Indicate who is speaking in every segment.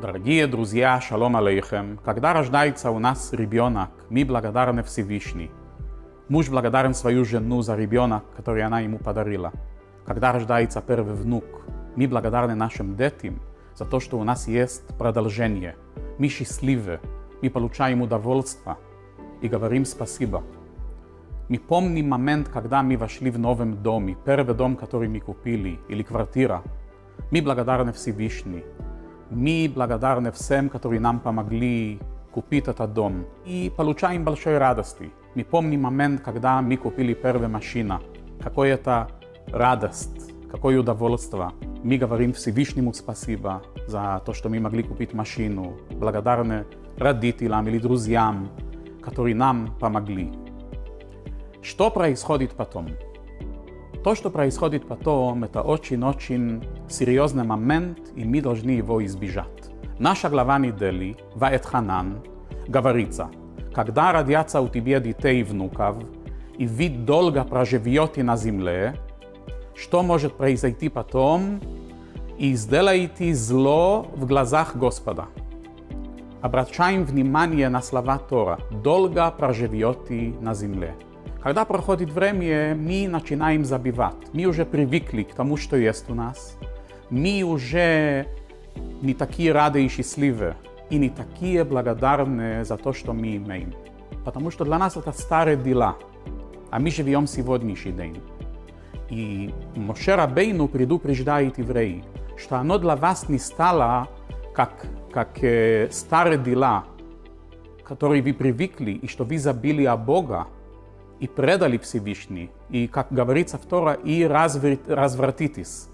Speaker 1: Дорогие друзья, шалом алейхем. Когда рождается у нас ребенок, мы благодарны Всевышний. Муж благодарен свою жену за ребенок, который она ему подарила. Когда рождается первый внук, мы благодарны нашим детям за то, что у нас есть продолжение. Мы счастливы, мы получаем удовольствие и говорим спасибо. Мы помним момент, когда мы вошли в новом доме, первый дом, который мы купили, или квартира. Мы благодарны Всевышний. Мы благодарны всем, которые нам помогли купить этот дом. И получаем большой радости. Мы помним момент, когда мы купили первую машину. Какой это радость, какое удовольствие. Мы говорим Всевышнему спасибо за то, что мы могли купить машину. Благодарны родителям или друзьям, которые нам помогли. Что происходит потом? То, что происходит потом, это очень-очень серьезный момент, и мы должны его избежать. Наша глава недели, Ваэт Ханан, говорится, когда родятся у тебя детей и внуков, и вид долго проживете на земле, что может произойти потом, и сделайте зло в глазах Господа. Обращаем внимание на слова Тора. Долго проживете на земле. Когда проходит время, мы начинаем забивать. Мы уже привыкли к тому, что есть у нас. Мы уже не такие рады и счастливы, и не такие благодарны за то, что мы имеем. Потому что для нас это старые дела, а мы живем сегодняшний день. И Моше Рабейну предупреждает евреи, что оно для вас не стало как, как э, старые дела, которые вы привыкли, и что вы забили о Бога, и предали Всевышний, и, как говорится в Тора, и развратитесь.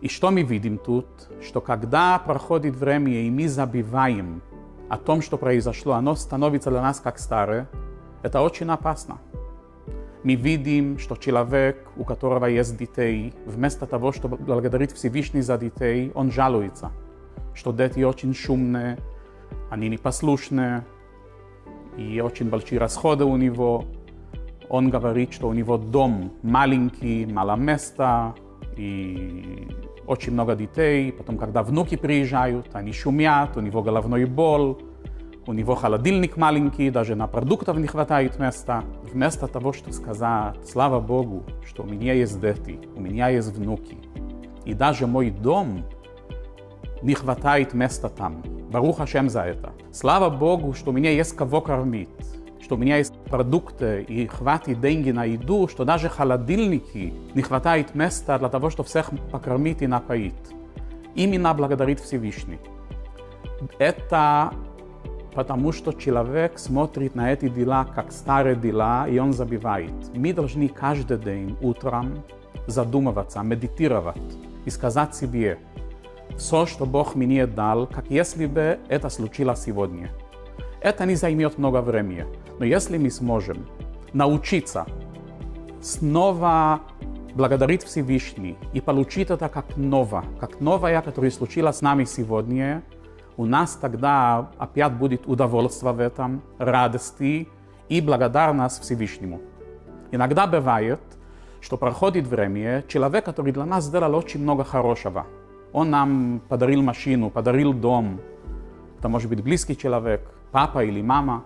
Speaker 1: И что мы видим тут? Что когда проходит время, и мы забиваем о том, что произошло, оно становится для нас как старое, это очень опасно. Мы видим, что человек, у которого есть детей, вместо того, чтобы благодарить Всевышний за детей, он жалуется, что дети очень шумные, они непослушные, и очень большие расходы у него. Он говорит, что у него дом маленький, мало места, и очень много детей. Потом, когда внуки приезжают, они шумят, у него головной боль, у него холодильник маленький, даже на продуктов не хватает места. Вместо того, чтобы сказать, слава Богу, что у меня есть дети, у меня есть внуки, и даже мой дом не хватает места там. Барух Хашем за это. Слава Богу, что у меня есть кого кормить, что у меня есть продукты и хватит деньги на еду, что даже холодильники не хватает места для того, чтобы всех покормить и напоить. Именно благодарит Всевышний. Это потому что человек смотрит на эти дела как старые дела, и он забивает. Мы должны каждый день утром задумываться, медитировать и сказать себе, все, что Бог мне дал, как если бы это случилось сегодня. Это не займет много времени, но если мы сможем научиться снова благодарить Всевышний и получить это как новое, как новое, которое случилось с нами сегодня, у нас тогда опять будет удовольствие в этом, радости и благодарность Всевышнему. Иногда бывает, что проходит время, человек, который для нас сделал очень много хорошего – он нам подарил машину, подарил дом. Это может быть близкий человек, папа или мама.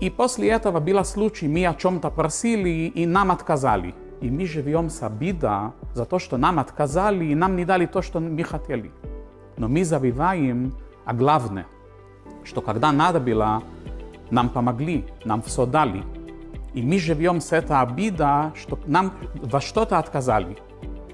Speaker 1: И после этого был случай, мы о чем-то просили и нам отказали. И мы живем с обида за то, что нам отказали и нам не дали то, что мы хотели. Но мы забиваем о главное, что когда надо было, нам помогли, нам все дали. И мы живем с этой обида, что нам во что-то отказали.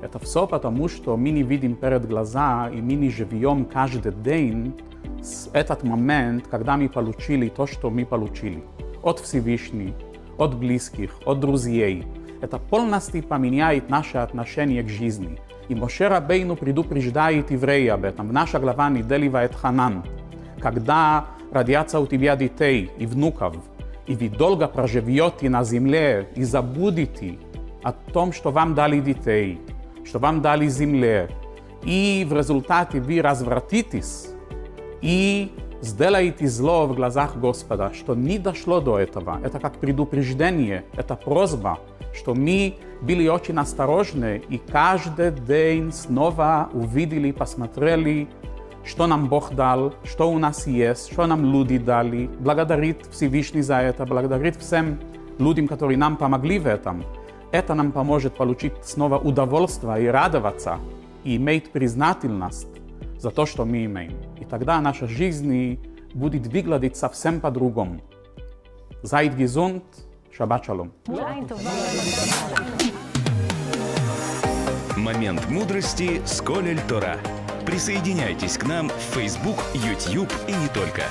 Speaker 1: Это все потому, что мы не видим перед глаза, и мы не живем каждый день с этот момент, когда мы получили то, что мы получили. От Всевышнего, от близких, от друзей. Это полностью поменяет наше отношение к жизни. И Моше Рабейну предупреждает евреи об этом. В наша глава недели Ханан. Когда родятся у тебя детей и внуков, и вы долго проживете на земле и забудете о том, что вам дали детей, что вам дали земле, и в результате вы развратитесь и сделаете зло в глазах Господа, что не дошло до этого. Это как предупреждение, это просьба, что мы были очень осторожны и каждый день снова увидели, посмотрели что нам Бог дал, что у нас есть, что нам люди дали, благодарить Всевышний за это, благодарить всем людям, которые нам помогли в этом. Это нам поможет получить снова удовольствие и радоваться, и иметь признательность за то, что мы имеем. И тогда наша жизнь будет выглядеть совсем по-другому. Seid gesund, Shabbat Shalom.
Speaker 2: Момент мудрости с Колель Тора. Присоединяйтесь к нам в Facebook, YouTube и не только.